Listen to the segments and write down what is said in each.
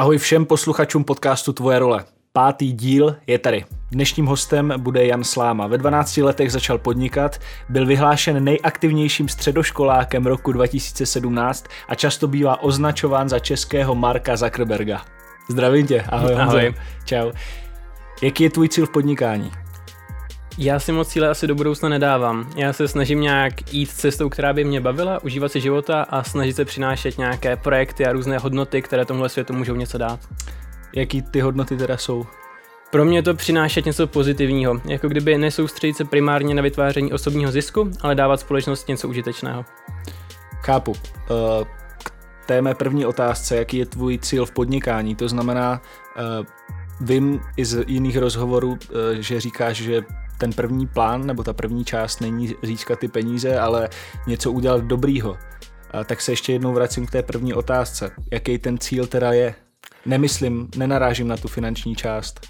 Ahoj všem posluchačům podcastu Tvoje role. Pátý díl je tady. Dnešním hostem bude Jan Sláma. Ve 12 letech začal podnikat, byl vyhlášen nejaktivnějším středoškolákem roku 2017 a často bývá označován za českého Marka Zuckerberga. Zdravím tě, ahoj. Ahoj. Čau. Jaký je tvůj cíl v podnikání? Já si moc cíle asi do budoucna nedávám. Já se snažím nějak jít cestou, která by mě bavila, užívat si života a snažit se přinášet nějaké projekty a různé hodnoty, které tomuhle světu můžou něco dát. Jaký ty hodnoty teda jsou? Pro mě to přinášet něco pozitivního, jako kdyby nesoustředit se primárně na vytváření osobního zisku, ale dávat společnosti něco užitečného. Chápu. Uh, k té mé první otázce, jaký je tvůj cíl v podnikání, to znamená, uh, vím i z jiných rozhovorů, uh, že říkáš, že ten první plán nebo ta první část není získat ty peníze, ale něco udělat dobrýho. A tak se ještě jednou vracím k té první otázce. Jaký ten cíl teda je? Nemyslím, nenarážím na tu finanční část.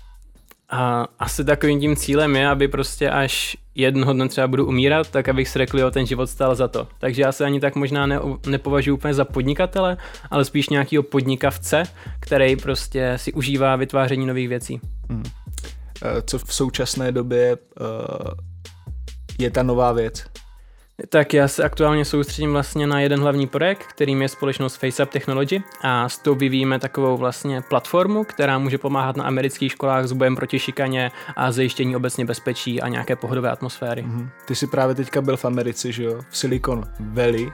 A asi takovým tím cílem je, aby prostě až jednoho dne třeba budu umírat, tak abych si řekl, jo, ten život stál za to. Takže já se ani tak možná ne, nepovažuji úplně za podnikatele, ale spíš nějakýho podnikavce, který prostě si užívá vytváření nových věcí. Hmm. Co v současné době je ta nová věc? Tak já se aktuálně soustředím vlastně na jeden hlavní projekt, kterým je společnost FaceUp Technology a s tou vyvíjíme takovou vlastně platformu, která může pomáhat na amerických školách s bojem proti šikaně a zajištění obecně bezpečí a nějaké pohodové atmosféry. Mm-hmm. Ty jsi právě teďka byl v Americe, že jo? V Silicon Valley.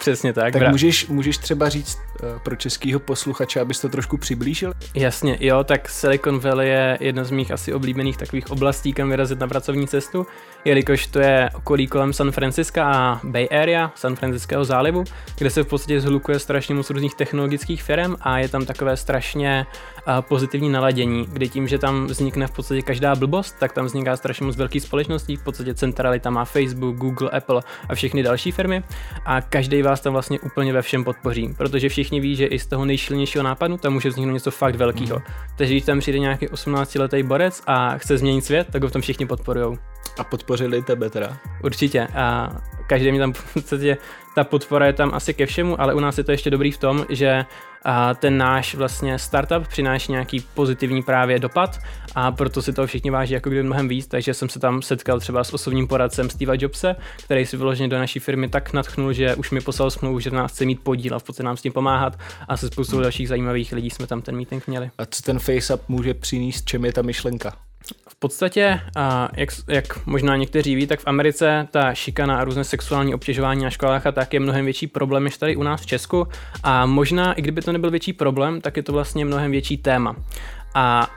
Přesně tak. Tak můžeš, můžeš třeba říct pro českého posluchače, abys to trošku přiblížil? Jasně, jo, tak Silicon Valley je jedna z mých asi oblíbených takových oblastí, kam vyrazit na pracovní cestu, jelikož to je okolí kolem San Francisca a Bay Area, San Francisckého zálivu, kde se v podstatě zhlukuje strašně moc různých technologických firm a je tam takové strašně uh, pozitivní naladění, kdy tím, že tam vznikne v podstatě každá blbost, tak tam vzniká strašně moc velkých společností, v podstatě centralita má Facebook, Google, Apple a všechny další firmy a každý vás tam vlastně úplně ve všem podpoří, protože všichni ví, že i z toho nejšilnějšího nápadu tam může vzniknout něco fakt velkého. Mm. Takže když tam přijde nějaký 18-letý borec a chce změnit svět, tak ho v tom všichni podporují. A podpořili tebe teda? Určitě. A každý mi tam v podstatě, ta podpora je tam asi ke všemu, ale u nás je to ještě dobrý v tom, že a ten náš vlastně startup přináší nějaký pozitivní právě dopad a proto si to všichni váží jako kdyby mnohem víc, takže jsem se tam setkal třeba s osobním poradcem Steva Jobse, který si vyloženě do naší firmy tak natchnul, že už mi poslal smlouvu, že nás chce mít podíl a v podstatě nám s tím pomáhat a se spoustou dalších zajímavých lidí jsme tam ten meeting měli. A co ten FaceUp může přinést, čem je ta myšlenka? Podstatě, jak, jak možná někteří ví, tak v Americe ta šikana a různé sexuální obtěžování na školách a tak je mnohem větší problém než tady u nás v Česku. A možná, i kdyby to nebyl větší problém, tak je to vlastně mnohem větší téma. A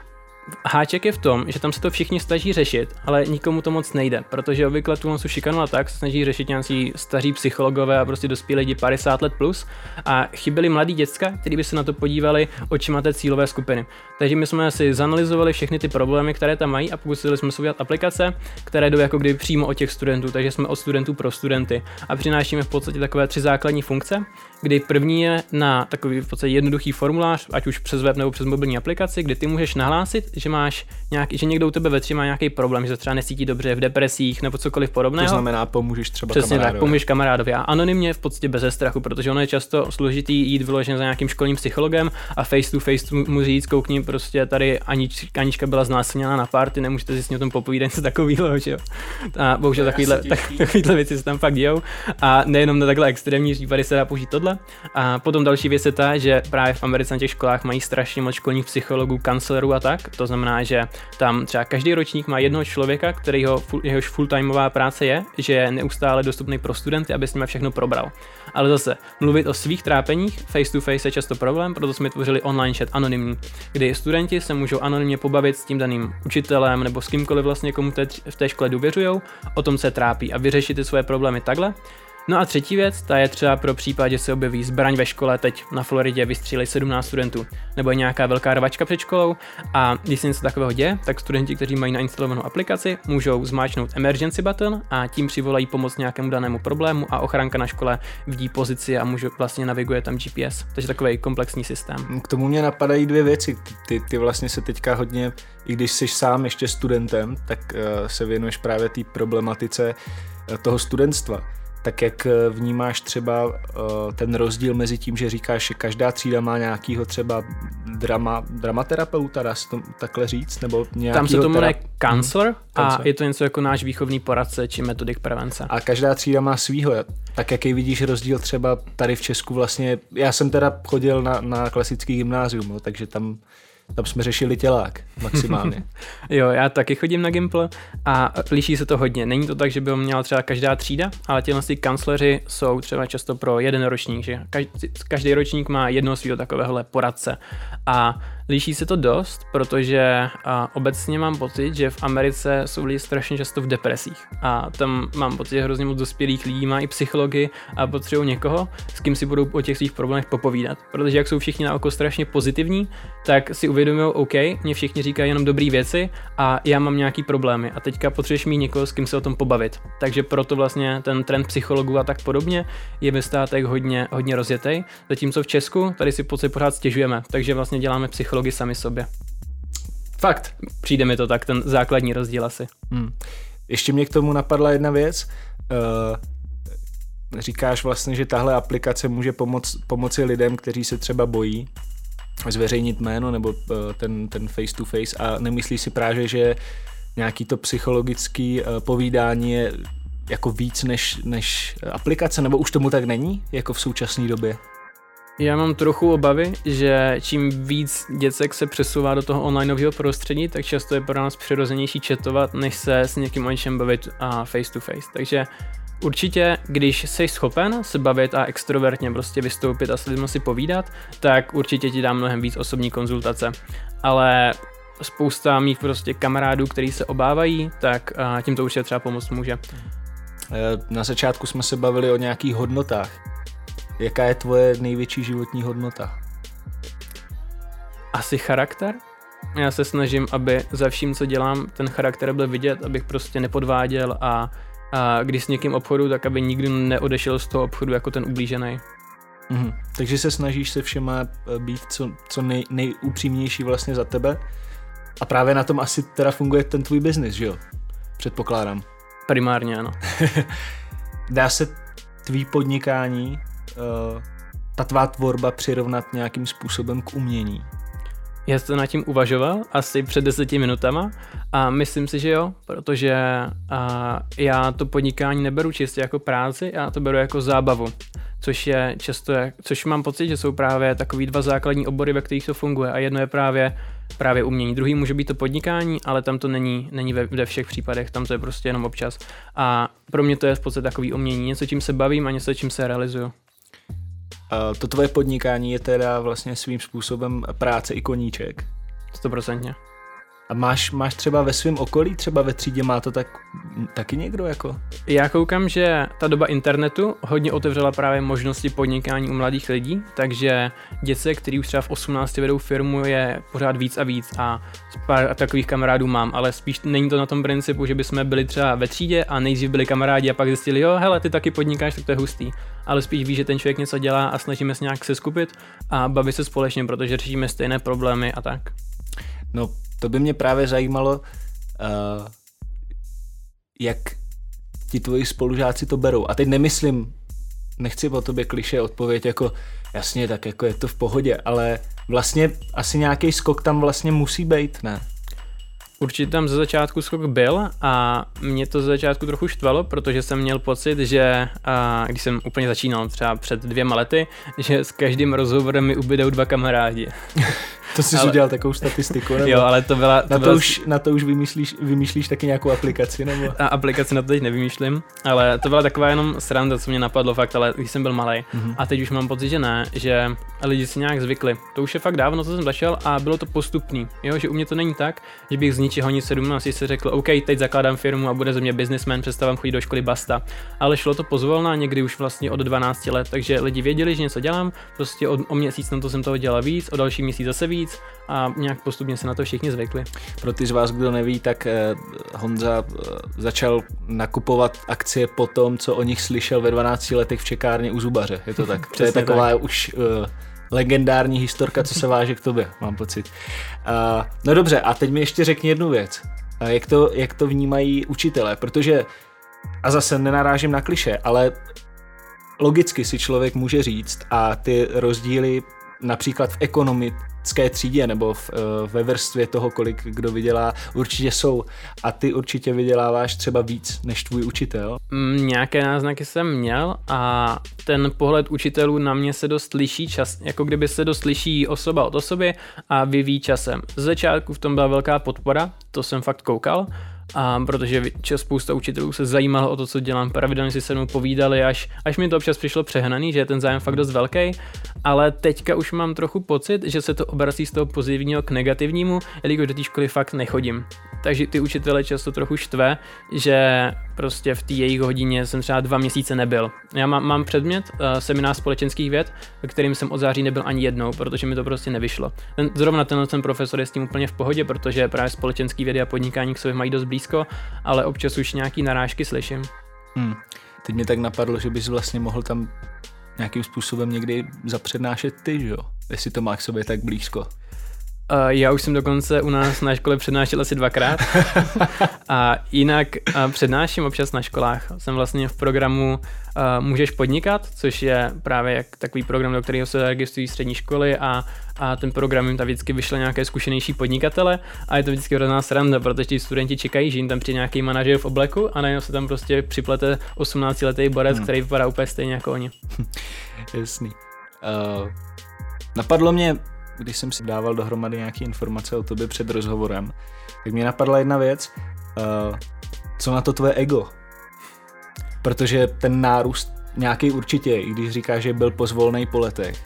Háček je v tom, že tam se to všichni snaží řešit, ale nikomu to moc nejde, protože obvykle tu jsou šikanu a tak snaží řešit nějací staří psychologové a prostě dospělí lidi 50 let plus. A chyběli mladí děcka, kteří by se na to podívali očima té cílové skupiny. Takže my jsme si zanalizovali všechny ty problémy, které tam mají a pokusili jsme se udělat aplikace, které jdou jako kdyby přímo od těch studentů, takže jsme od studentů pro studenty. A přinášíme v podstatě takové tři základní funkce, kdy první je na takový v podstatě jednoduchý formulář, ať už přes web nebo přes mobilní aplikaci, kdy ty můžeš nahlásit, že máš nějaký, že někdo u tebe ve tři má nějaký problém, že se třeba necítí dobře v depresích nebo cokoliv podobného. To znamená, pomůžeš třeba Přesně kamarádovi. tak, pomůžeš kamarádovi a anonymně v podstatě bez strachu, protože ono je často složitý jít vyloženě za nějakým školním psychologem a face to face mu říct, koukni, prostě tady Anič, Anička byla znásilněna na party, nemůžete si s ní o tom popovídat něco takového, že jo. A bohužel takovýhle, tak, takovýhle věci se tam fakt dějou a nejenom na takhle extrémní případy se dá použít tohle. A potom další věc je ta, že právě v Americe na těch školách mají strašně moc školních psychologů, kancelerů a tak. To znamená, že tam třeba každý ročník má jednoho člověka, kterýho, jehož full-timeová práce je, že je neustále dostupný pro studenty, aby s nimi všechno probral. Ale zase, mluvit o svých trápeních face to face je často problém, proto jsme tvořili online chat anonymní, kdy studenti se můžou anonymně pobavit s tím daným učitelem nebo s kýmkoliv vlastně, komu v té škole důvěřují, o tom se trápí a vyřešit ty svoje problémy takhle. No a třetí věc, ta je třeba pro případ, že se objeví zbraň ve škole, teď na Floridě vystříleli 17 studentů, nebo je nějaká velká rvačka před školou a když se něco takového děje, tak studenti, kteří mají nainstalovanou aplikaci, můžou zmáčknout emergency button a tím přivolají pomoc nějakému danému problému a ochranka na škole vidí pozici a může vlastně naviguje tam GPS. Takže takový komplexní systém. K tomu mě napadají dvě věci. Ty, ty vlastně se teďka hodně, i když jsi sám ještě studentem, tak uh, se věnuješ právě té problematice uh, toho studentstva tak jak vnímáš třeba uh, ten rozdíl mezi tím, že říkáš, že každá třída má nějakýho třeba drama, dramaterapeuta, dá se to takhle říct? Nebo Tam se to jmenuje counselor hmm, a je to něco jako náš výchovný poradce či metodik prevence. A každá třída má svýho. Tak jaký vidíš rozdíl třeba tady v Česku vlastně? Já jsem teda chodil na, na klasický gymnázium, no, takže tam tam jsme řešili tělák maximálně. jo, já taky chodím na Gimple a liší se to hodně. Není to tak, že by ho měla třeba každá třída, ale těhle kancleři jsou třeba často pro jeden ročník, že každý, každý ročník má jednoho svého takovéhle poradce. A Líší se to dost, protože a, obecně mám pocit, že v Americe jsou lidi strašně často v depresích. A tam mám pocit, že hrozně moc dospělých lidí má i psychologi a potřebují někoho, s kým si budou o těch svých problémech popovídat. Protože jak jsou všichni na oko strašně pozitivní, tak si uvědomují, OK, mě všichni říkají jenom dobré věci a já mám nějaký problémy. A teďka potřebuješ mít někoho, s kým se o tom pobavit. Takže proto vlastně ten trend psychologů a tak podobně je ve státech hodně, hodně rozjetý. Zatímco v Česku tady si pocit pořád stěžujeme, takže vlastně děláme psychologi psychologi sami sobě. Fakt. Přijde mi to tak, ten základní rozdíl asi. Hmm. Ještě mě k tomu napadla jedna věc. Uh, říkáš vlastně, že tahle aplikace může pomoct, pomoci lidem, kteří se třeba bojí zveřejnit jméno nebo uh, ten, ten face to face a nemyslíš si právě, že nějaký to psychologický uh, povídání je jako víc než, než aplikace, nebo už tomu tak není, jako v současné době? Já mám trochu obavy, že čím víc děcek se přesouvá do toho onlineového prostředí, tak často je pro nás přirozenější četovat, než se s někým o něčem bavit a face to face. Takže Určitě, když jsi schopen se bavit a extrovertně prostě vystoupit a s lidmi si povídat, tak určitě ti dá mnohem víc osobní konzultace. Ale spousta mých prostě kamarádů, který se obávají, tak tím to určitě třeba pomoct může. Eh, na začátku jsme se bavili o nějakých hodnotách. Jaká je tvoje největší životní hodnota? Asi charakter. Já se snažím, aby za vším, co dělám, ten charakter byl vidět, abych prostě nepodváděl a, a když s někým obchodu, tak aby nikdy neodešel z toho obchodu jako ten ublížený. Mhm. Takže se snažíš se všema eh, být co, co nej, nejupřímnější vlastně za tebe a právě na tom asi teda funguje ten tvůj biznis, že jo? Předpokládám. Primárně ano. Dá se tvý podnikání uh, ta tvá tvorba přirovnat nějakým způsobem k umění? Já jsem nad tím uvažoval asi před deseti minutama a myslím si, že jo, protože a, já to podnikání neberu čistě jako práci, já to beru jako zábavu, což je často, což mám pocit, že jsou právě takový dva základní obory, ve kterých to funguje a jedno je právě právě umění. Druhý může být to podnikání, ale tam to není, není ve, ve všech případech, tam to je prostě jenom občas. A pro mě to je v podstatě takový umění, něco, čím se bavím a něco, čím se realizuju. To tvoje podnikání je teda vlastně svým způsobem práce i koníček. Stoprocentně. A máš, máš třeba ve svém okolí, třeba ve třídě má to tak taky někdo jako? Já koukám, že ta doba internetu hodně otevřela právě možnosti podnikání u mladých lidí, takže děce, který už třeba v 18 vedou firmu, je pořád víc a víc a pár takových kamarádů mám, ale spíš není to na tom principu, že bychom byli třeba ve třídě a nejdřív byli kamarádi a pak zjistili, jo, hele, ty taky podnikáš, tak to je hustý. Ale spíš ví, že ten člověk něco dělá a snažíme se nějak se skupit a bavit se společně, protože řešíme stejné problémy a tak. No, to by mě právě zajímalo, uh, jak ti tvoji spolužáci to berou. A teď nemyslím, nechci po tobě kliše odpověď jako jasně, tak jako je to v pohodě, ale vlastně asi nějaký skok tam vlastně musí být, ne? Určitě tam ze začátku skok byl a mě to ze začátku trochu štvalo, protože jsem měl pocit, že a, když jsem úplně začínal třeba před dvěma lety, že s každým rozhovorem mi ubydou dva kamarádi. To jsi ale... udělal takovou statistiku, nebo? Jo, ale to byla... To na, to byla... už, na to už vymýšlíš, vymýšlíš taky nějakou aplikaci, nebo? A aplikaci na to teď nevymýšlím, ale to byla taková jenom sranda, co mě napadlo fakt, ale když jsem byl malý. Mm-hmm. A teď už mám pocit, že ne, že lidi si nějak zvykli. To už je fakt dávno, co jsem začal a bylo to postupný. Jo, že u mě to není tak, že bych z ničeho nic 17 si řekl, OK, teď zakládám firmu a bude ze mě businessman, přestávám chodit do školy basta. Ale šlo to pozvolna někdy už vlastně od 12 let, takže lidi věděli, že něco dělám, prostě o, o měsíc na to jsem toho dělal víc, o další měsíc zase víc víc a nějak postupně se na to všichni zvykli. Pro ty z vás, kdo neví, tak eh, Honza eh, začal nakupovat akcie po tom, co o nich slyšel ve 12 letech v čekárně u zubaře. Je to tak? to je taková tak. už uh, legendární historka, co se váže k tobě, mám pocit. Uh, no dobře, a teď mi ještě řekni jednu věc. Uh, jak, to, jak to vnímají učitelé? Protože a zase nenarážím na kliše, ale logicky si člověk může říct a ty rozdíly například v ekonomické třídě nebo v, eh, ve vrstvě toho, kolik kdo vydělá, určitě jsou. A ty určitě vyděláváš třeba víc než tvůj učitel. Mm, nějaké náznaky jsem měl a ten pohled učitelů na mě se dost liší čas, jako kdyby se dost liší osoba od osoby a vyvíjí časem. Z začátku v tom byla velká podpora, to jsem fakt koukal, a protože spousta učitelů se zajímalo o to, co dělám, pravidelně si se mnou povídali, až, až mi to občas přišlo přehnaný, že je ten zájem fakt dost velký, ale teďka už mám trochu pocit, že se to obrací z toho pozitivního k negativnímu, jelikož do té školy fakt nechodím. Takže ty učitele často trochu štve, že prostě v té jejich hodině jsem třeba dva měsíce nebyl. Já mám, mám předmět, uh, seminář společenských věd, ve kterým jsem od září nebyl ani jednou, protože mi to prostě nevyšlo. Ten, zrovna tenhle ten profesor je s tím úplně v pohodě, protože právě společenský vědy a podnikání k sobě mají dost blízko, ale občas už nějaký narážky slyším. Hmm. Teď mě tak napadlo, že bys vlastně mohl tam nějakým způsobem někdy zapřednášet ty, že jo? Jestli to má k sobě tak blízko. Uh, já už jsem dokonce u nás na škole přednášel asi dvakrát. a jinak uh, přednáším občas na školách. Jsem vlastně v programu uh, Můžeš podnikat, což je právě jak takový program, do kterého se registrují střední školy a, a ten program jim tam vždycky vyšle nějaké zkušenější podnikatele a je to vždycky hrozná sranda, protože ti studenti čekají, že jim tam přijde nějaký manažer v obleku a najednou se tam prostě připlete 18-letý borec, hmm. který vypadá úplně stejně jako oni. Jasný. Uh, napadlo mě když jsem si dával dohromady nějaké informace o tobě před rozhovorem, tak mě napadla jedna věc. Uh, co na to tvoje ego? Protože ten nárůst nějaký určitě, i když říká, že byl po letech.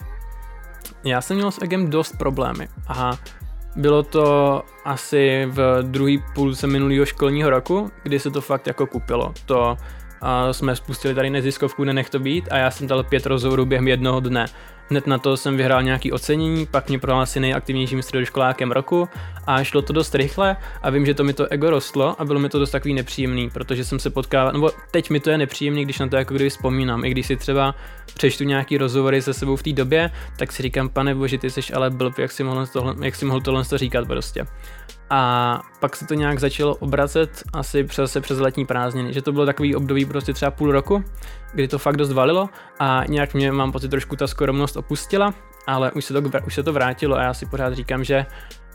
Já jsem měl s egem dost problémy a bylo to asi v druhý půlce minulého školního roku, kdy se to fakt jako kupilo. To a jsme spustili tady neziskovku Nenech to být a já jsem dal pět rozhovorů během jednoho dne. Hned na to jsem vyhrál nějaký ocenění, pak mě prohlásili nejaktivnějším středoškolákem roku a šlo to dost rychle a vím, že to mi to ego rostlo a bylo mi to dost takový nepříjemný, protože jsem se potkával, nebo teď mi to je nepříjemný, když na to jako kdyby vzpomínám, i když si třeba přečtu nějaký rozhovory se sebou v té době, tak si říkám, pane bože, ty jsi ale blb, jak si mohl tohle, jak si mohl tohle říkat prostě. A pak se to nějak začalo obracet asi přes, přes letní prázdniny, že to bylo takový období prostě třeba půl roku, kdy to fakt dost valilo a nějak mě mám pocit trošku ta skromnost opustila, ale už se to, už se to vrátilo a já si pořád říkám, že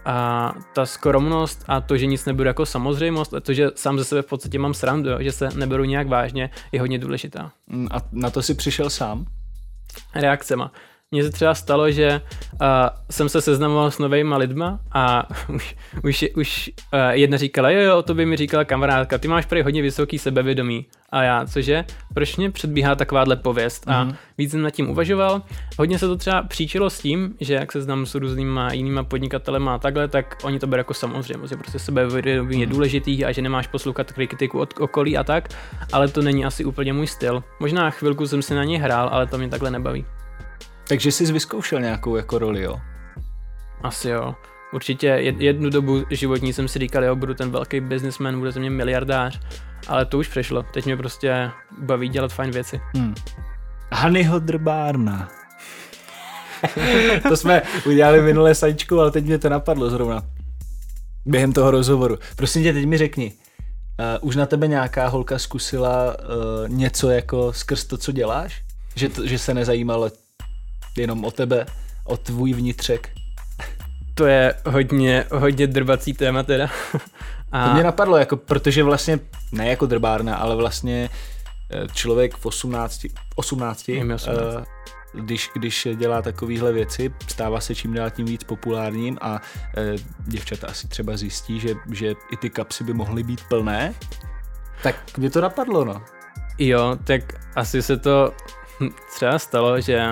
a ta skromnost a to, že nic nebude jako samozřejmost a to, že sám ze sebe v podstatě mám srandu, že se neberu nějak vážně, je hodně důležitá. Mm, a na to si přišel sám? Reakcema. Mně se třeba stalo, že uh, jsem se seznamoval s novými lidma a už, už, už uh, jedna říkala, jo, jo, to by mi říkala kamarádka, ty máš prý hodně vysoký sebevědomí. A já, cože? Proč mě předbíhá takováhle pověst? Mm-hmm. A mhm. víc jsem nad tím uvažoval. Hodně se to třeba příčilo s tím, že jak se znám s různýma jinýma podnikatelema a takhle, tak oni to berou jako samozřejmě, že prostě sebevědomí je mhm. důležitý a že nemáš poslouchat kritiku od okolí a tak, ale to není asi úplně můj styl. Možná chvilku jsem si na ně hrál, ale to mě takhle nebaví. Takže jsi vyzkoušel nějakou jako roli, jo? Asi jo. Určitě jednu dobu životní jsem si říkal, jo, budu ten velký businessman, bude ze mě miliardář, ale to už přešlo. Teď mě prostě baví dělat fajn věci. Hmm. Hanyho drbárna. to jsme udělali minulé sačku, ale teď mě to napadlo zrovna. Během toho rozhovoru. Prosím tě, teď mi řekni, uh, už na tebe nějaká holka zkusila uh, něco jako skrz to, co děláš? Že, to, že se nezajímalo jenom o tebe, o tvůj vnitřek. To je hodně, hodně drbací téma teda. A... To mě napadlo, jako, protože vlastně, ne jako drbárna, ale vlastně eh, člověk v 18, 18, 18. Uh, když, když dělá takovéhle věci, stává se čím dál tím víc populárním a uh, děvčata asi třeba zjistí, že, že i ty kapsy by mohly být plné, tak mě to napadlo, no. Jo, tak asi se to třeba stalo, že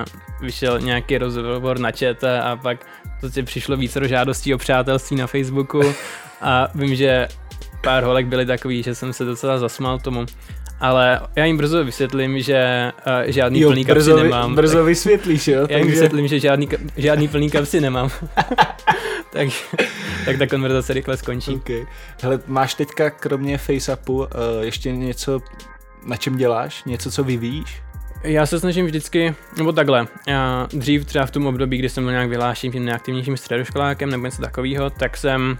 vyšel nějaký rozhovor na chat a pak to si přišlo více žádostí o přátelství na Facebooku a vím, že pár holek byly takový, že jsem se docela zasmál tomu. Ale já jim brzo vysvětlím, že uh, žádný jo, plný kapsy brzo, nemám. Brzo tak, vysvětlíš, jo? Já jim vysvětlím, že žádný, žádný plný kapsy nemám. tak, tak ta konverzace rychle skončí. Okay. Hele, máš teďka kromě FaceAppu uh, ještě něco, na čem děláš? Něco, co vyvíjíš? Já se snažím vždycky, nebo takhle, já dřív třeba v tom období, kdy jsem byl nějak vyhlášen tím nejaktivnějším středoškolákem nebo něco takového, tak jsem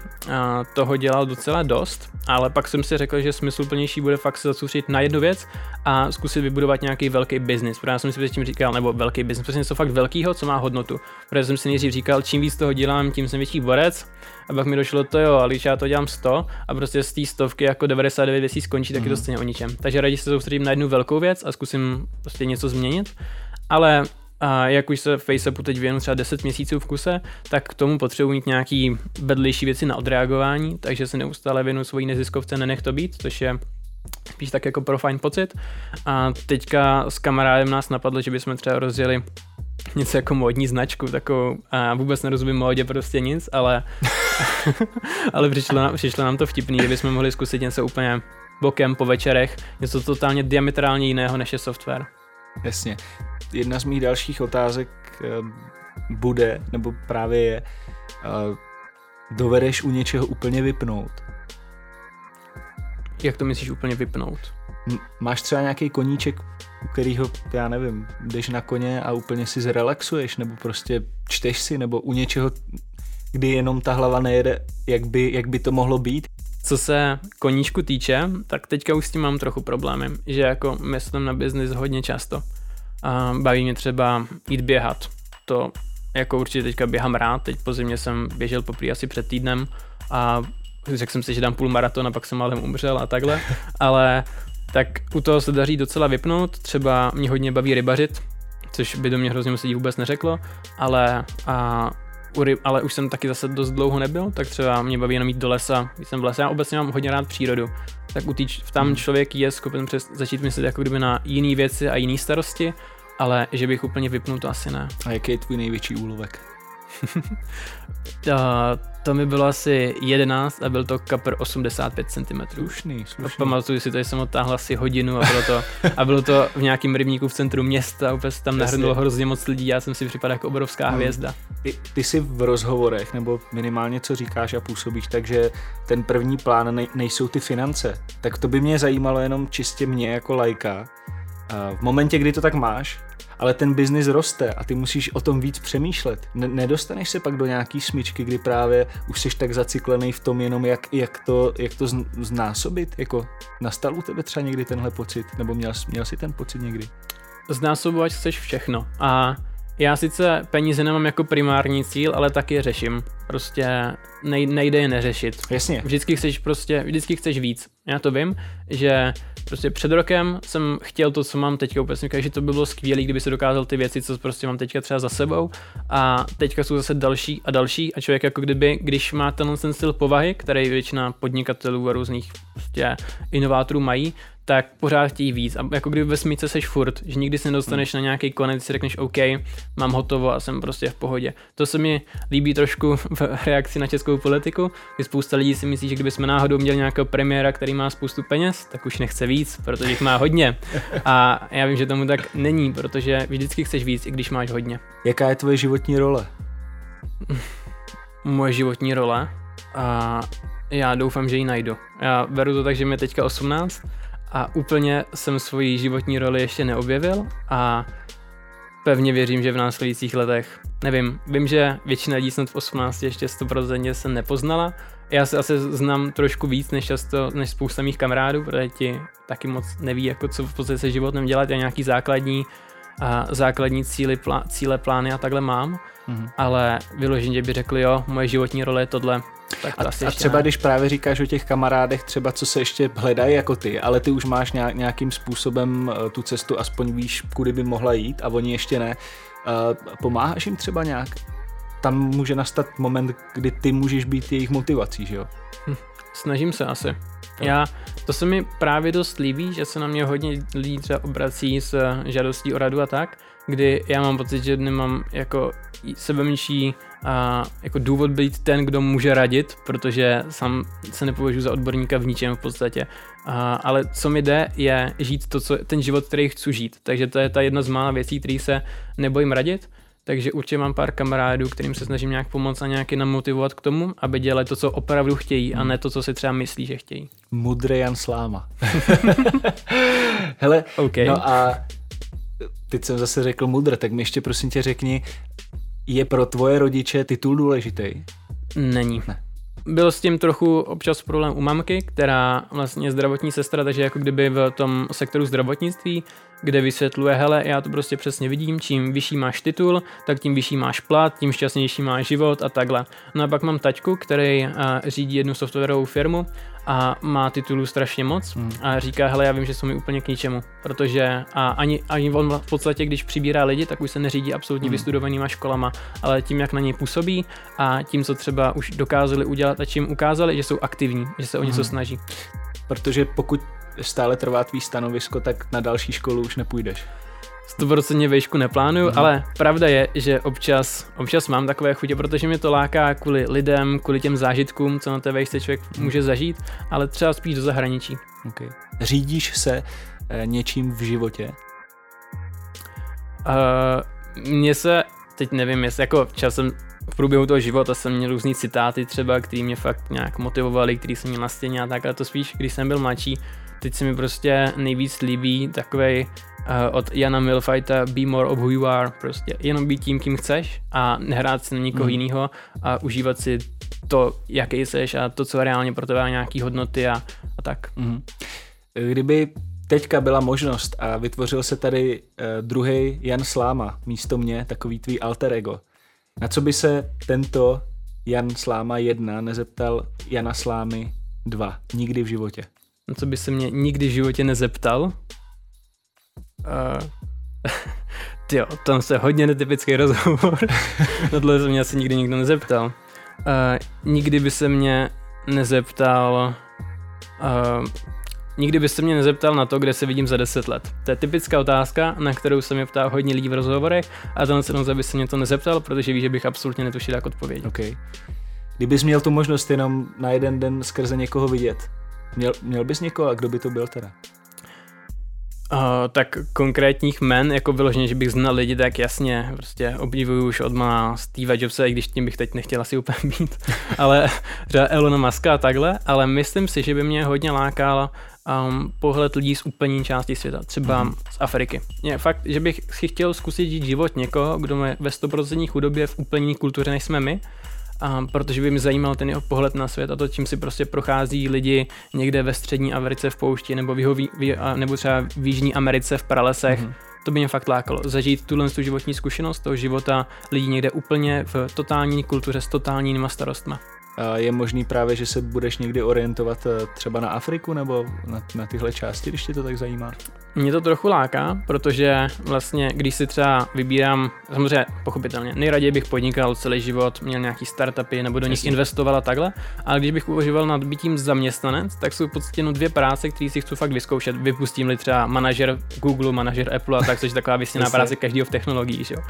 toho dělal docela dost, ale pak jsem si řekl, že smysluplnější bude fakt se zasoustředit na jednu věc a zkusit vybudovat nějaký velký biznis. Protože já jsem si předtím říkal, nebo velký biznis, prostě něco fakt velkého, co má hodnotu. Protože jsem si nejdřív říkal, čím víc toho dělám, tím jsem větší borec. A pak mi došlo to jo, ale když já to dělám 100 a prostě z té stovky jako 99 věcí skončí, tak mm. je to mhm. stejně o ničem. Takže raději se soustředím na jednu velkou věc a zkusím prostě něco změnit. Ale a jak už se Facebooku teď věnu třeba 10 měsíců v kuse, tak k tomu potřebuji mít nějaký vedlejší věci na odreagování, takže se neustále věnu svojí neziskovce Nenech to být, což je spíš tak jako pro fajn pocit. A teďka s kamarádem nás napadlo, že bychom třeba rozjeli něco jako módní značku, takovou, a vůbec nerozumím módě prostě nic, ale, ale přišlo, nám, přišlo nám to vtipný, kdybychom mohli zkusit něco úplně bokem po večerech, něco totálně diametrálně jiného než je software. Jasně. Jedna z mých dalších otázek eh, bude, nebo právě je, eh, dovedeš u něčeho úplně vypnout? Jak to myslíš úplně vypnout? Máš třeba nějaký koníček, u kterého, já nevím, jdeš na koně a úplně si zrelaxuješ, nebo prostě čteš si, nebo u něčeho, kdy jenom ta hlava nejede, jak by, jak by to mohlo být? Co se koníčku týče, tak teďka už s tím mám trochu problémy, že jako myslím na biznis hodně často. A baví mě třeba jít běhat. To jako určitě teďka běhám rád, teď po zimě jsem běžel poprvé asi před týdnem a řekl jsem si, že dám půl maratona, pak jsem ale umřel a takhle, ale tak u toho se daří docela vypnout, třeba mě hodně baví rybařit, což by do mě hrozně moc lidí vůbec neřeklo, ale, a, u ryb, ale už jsem taky zase dost dlouho nebyl, tak třeba mě baví jenom jít do lesa, když jsem v lese, já obecně mám hodně rád přírodu, tak u tý, tam hmm. člověk je schopen přes, začít myslet jako kdyby na jiné věci a jiné starosti, ale že bych úplně vypnul, to asi ne. A jaký je tvůj největší úlovek? uh, to mi bylo asi 11 a byl to kapr 85 cm. Slušný, slušný. Pamatuju si, že jsem otáhl asi hodinu a bylo to, a bylo to v nějakém rybníku v centru města, úplně se tam nahrnulo hrozně moc lidí, já jsem si připadal jako obrovská hmm. hvězda. Ty, ty jsi v rozhovorech, nebo minimálně co říkáš a působíš, takže ten první plán nej, nejsou ty finance. Tak to by mě zajímalo jenom čistě mě jako lajka. V momentě, kdy to tak máš, ale ten biznis roste a ty musíš o tom víc přemýšlet. Ne- nedostaneš se pak do nějaký smyčky, kdy právě už jsi tak zaciklený v tom jenom, jak, jak to, jak to znásobit? Jako nastal u tebe třeba někdy tenhle pocit? Nebo měl, měl jsi ten pocit někdy? Znásobovat chceš všechno a já sice peníze nemám jako primární cíl, ale taky je řeším. Prostě nej, nejde je neřešit. Jasně. Vždycky chceš prostě, vždycky chceš víc. Já to vím, že prostě před rokem jsem chtěl to, co mám teďka úplně že to by bylo skvělé, kdyby se dokázal ty věci, co prostě mám teďka třeba za sebou. A teďka jsou zase další a další a člověk jako kdyby, když má ten, ten styl povahy, který většina podnikatelů a různých prostě inovátorů mají, tak pořád chtějí víc. A jako kdyby ve smíce seš furt, že nikdy se nedostaneš hmm. na nějaký konec, si řekneš OK, mám hotovo a jsem prostě v pohodě. To se mi líbí trošku v reakci na českou politiku, kdy spousta lidí si myslí, že kdyby jsme náhodou měli nějakého premiéra, který má spoustu peněz, tak už nechce víc, protože jich má hodně. A já vím, že tomu tak není, protože vždycky chceš víc, i když máš hodně. Jaká je tvoje životní role? Moje životní role? A já doufám, že ji najdu. Já beru to tak, že mi teďka 18 a úplně jsem svoji životní roli ještě neobjevil a pevně věřím, že v následujících letech, nevím, vím, že většina lidí snad v 18 ještě 100% se nepoznala, já se asi znám trošku víc než často, než spousta mých kamarádů, protože ti taky moc neví, jako co v podstatě se životem dělat, já nějaký základní a základní cíly, plá, cíle, plány a takhle mám, mm-hmm. ale vyloženě by řekli, jo, moje životní role je tohle, tak to a, asi a třeba ne. když právě říkáš o těch kamarádech, třeba co se ještě hledají jako ty, ale ty už máš nějakým způsobem eh, tu cestu, aspoň víš, kudy by mohla jít a oni ještě ne. Uh, pomáháš jim třeba nějak? Tam může nastat moment, kdy ty můžeš být jejich motivací, že jo? Hm, snažím se asi. Já, to se mi právě dost líbí, že se na mě hodně lidí třeba obrací s žádostí o radu a tak, kdy já mám pocit, že nemám jako sebemenší a jako důvod být ten, kdo může radit, protože sám se nepovažuji za odborníka v ničem v podstatě. A, ale co mi jde, je žít to, co, ten život, který chci žít. Takže to je ta jedna z mála věcí, který se nebojím radit. Takže určitě mám pár kamarádů, kterým se snažím nějak pomoct a nějaký namotivovat k tomu, aby dělali to, co opravdu chtějí a ne to, co si třeba myslí, že chtějí. Mudrý Jan Sláma. Hele, okay. no a teď jsem zase řekl mudr, tak mi ještě prosím tě řekni, je pro tvoje rodiče titul důležitý? Není. Ne. Byl s tím trochu občas problém u mamky, která vlastně je zdravotní sestra, takže jako kdyby v tom sektoru zdravotnictví, kde vysvětluje, hele, já to prostě přesně vidím, čím vyšší máš titul, tak tím vyšší máš plat, tím šťastnější máš život a takhle. No a pak mám taťku, který uh, řídí jednu softwarovou firmu a má titulů strašně moc Hmm. a říká, hele, já vím, že jsou mi úplně k ničemu, protože a ani, ani on v podstatě, když přibírá lidi, tak už se neřídí absolutně Hmm. vystudovanýma školama, ale tím, jak na něj působí a tím, co třeba už dokázali udělat a čím ukázali, že jsou aktivní, že se o něco Hmm. snaží. Protože pokud stále trvá tvý stanovisko, tak na další školu už nepůjdeš. 100% vejšku neplánuju, Mhm. ale pravda je, že občas, občas mám takové chutě, protože mě to láká kvůli lidem, kvůli těm zážitkům, co na té vejšce člověk může zažít, ale třeba spíš do zahraničí. Okay. Řídíš se eh, něčím v životě? Uh, mně se, teď nevím, jestli jako časem v průběhu toho života jsem měl různý citáty třeba, který mě fakt nějak motivovali, který jsem měl na stěně a tak, ale to spíš, když jsem byl mladší, teď se mi prostě nejvíc líbí takovej uh, od Jana Milfajta Be more of who you are, prostě jenom být tím, kým chceš a nehrát si na nikoho hmm. jiného a užívat si to, jaký jsi a to, co reálně pro tebe má nějaký hodnoty a, a tak. Mhm. Kdyby teďka byla možnost a vytvořil se tady uh, druhý Jan Sláma místo mě, takový tvý alter ego, na co by se tento Jan Sláma 1 nezeptal Jana Slámy 2 nikdy v životě? Na co by se mě nikdy v životě nezeptal. Uh, tyjo, tam se hodně netypický rozhovor. Na tohle se mě asi nikdy nikdo nezeptal. Uh, nikdy by se mě nezeptal uh, Nikdy by se mě nezeptal na to, kde se vidím za 10 let. To je typická otázka, na kterou se mě ptá hodně lidí v rozhovorech a tenhle se by se mě to nezeptal, protože ví, že bych absolutně netušil, jak odpovědět. OK. Kdybys měl tu možnost jenom na jeden den skrze někoho vidět, měl, měl bys někoho a kdo by to byl teda? Uh, tak konkrétních men, jako vyloženě, že bych znal lidi, tak jasně, prostě obdivuju už od má Steve Jobse, i když tím bych teď nechtěl asi úplně být, ale třeba Elona Muska a takhle, ale myslím si, že by mě hodně lákal um, pohled lidí z úplně části světa, třeba Mhm. z Afriky. Je fakt, že bych si chtěl zkusit žít život někoho, kdo je ve 100% chudobě v úplně jiné kultuře, než jsme my, a protože by mě zajímal ten jeho pohled na svět a to, čím si prostě prochází lidi někde ve střední Americe v poušti nebo, v jeho, nebo třeba v Jižní Americe v pralesech. Mhm. Mm-hmm. To by mě fakt lákalo. Zažít tuhle tu životní zkušenost toho života lidí někde úplně v totální kultuře s totálníma starostma. Je možný právě, že se budeš někdy orientovat eh, třeba na Afriku nebo na, na tyhle části, když tě to tak zajímá? Mě to trochu láká, protože vlastně, když si třeba vybírám, samozřejmě pochopitelně, nejraději bych podnikal celý život, měl nějaký startupy nebo do nich Jasně. investoval a takhle, ale když bych uvažoval nad bytím zaměstnanec, tak jsou v podstatě jenom dvě práce, které si chci fakt vyzkoušet. Vypustím-li třeba manažer Google, manažer Apple a tak, což je taková vysněná práce každého v technologiích, že jo.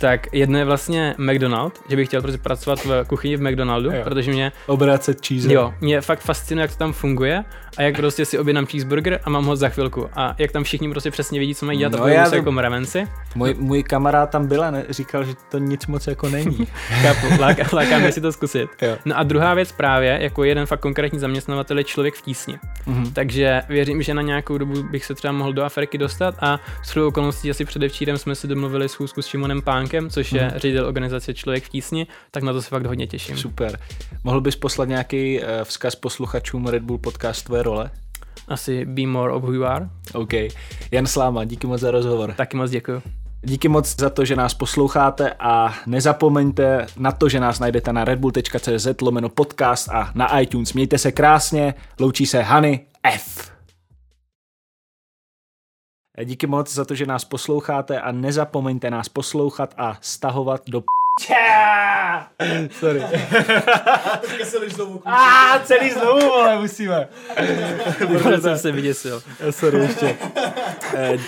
Tak jedno je vlastně McDonald, že bych chtěl prostě pracovat v kuchyni v McDonaldu, Jo. protože mě Obracet cheese. Jo, mě fakt fascinuje, jak to tam funguje a jak prostě si objednám cheeseburger a mám ho za chvilku. A jak tam všichni prostě přesně vědí, co mají dělat, No, no, já vím. jako mravenci. Můj, můj kamarád tam byl a ne, říkal, že to nic moc jako není. Chápu, láká, láká mě si to zkusit. jo. No a druhá věc právě, jako jeden fakt konkrétní zaměstnavatel je člověk v tísni. Mhm. Takže věřím, že na nějakou dobu bych se třeba mohl do Afriky dostat a s okolností asi předevčírem jsme si domluvili schůzku s Šimonem Pánkem, což je Mhm. ředitel organizace Člověk v tísni, tak na to se fakt hodně těším. Super. Mohl bys poslat nějaký uh, vzkaz posluchačům Red Bull podcast tvoje role? Asi be more of who you are. OK. Jan Sláma, díky moc za rozhovor. Taky moc děkuju. Díky moc za to, že nás posloucháte a nezapomeňte na to, že nás najdete na redbull.cz lomeno podcast a na iTunes. Mějte se krásně, loučí se Hany F. Díky moc za to, že nás posloucháte a nezapomeňte nás poslouchat a stahovat do p... Čá! Sorry. Celý znovu. A celý znovu, ale musíme. Protože jsem se vyděsil. Sorry, ještě. Eh,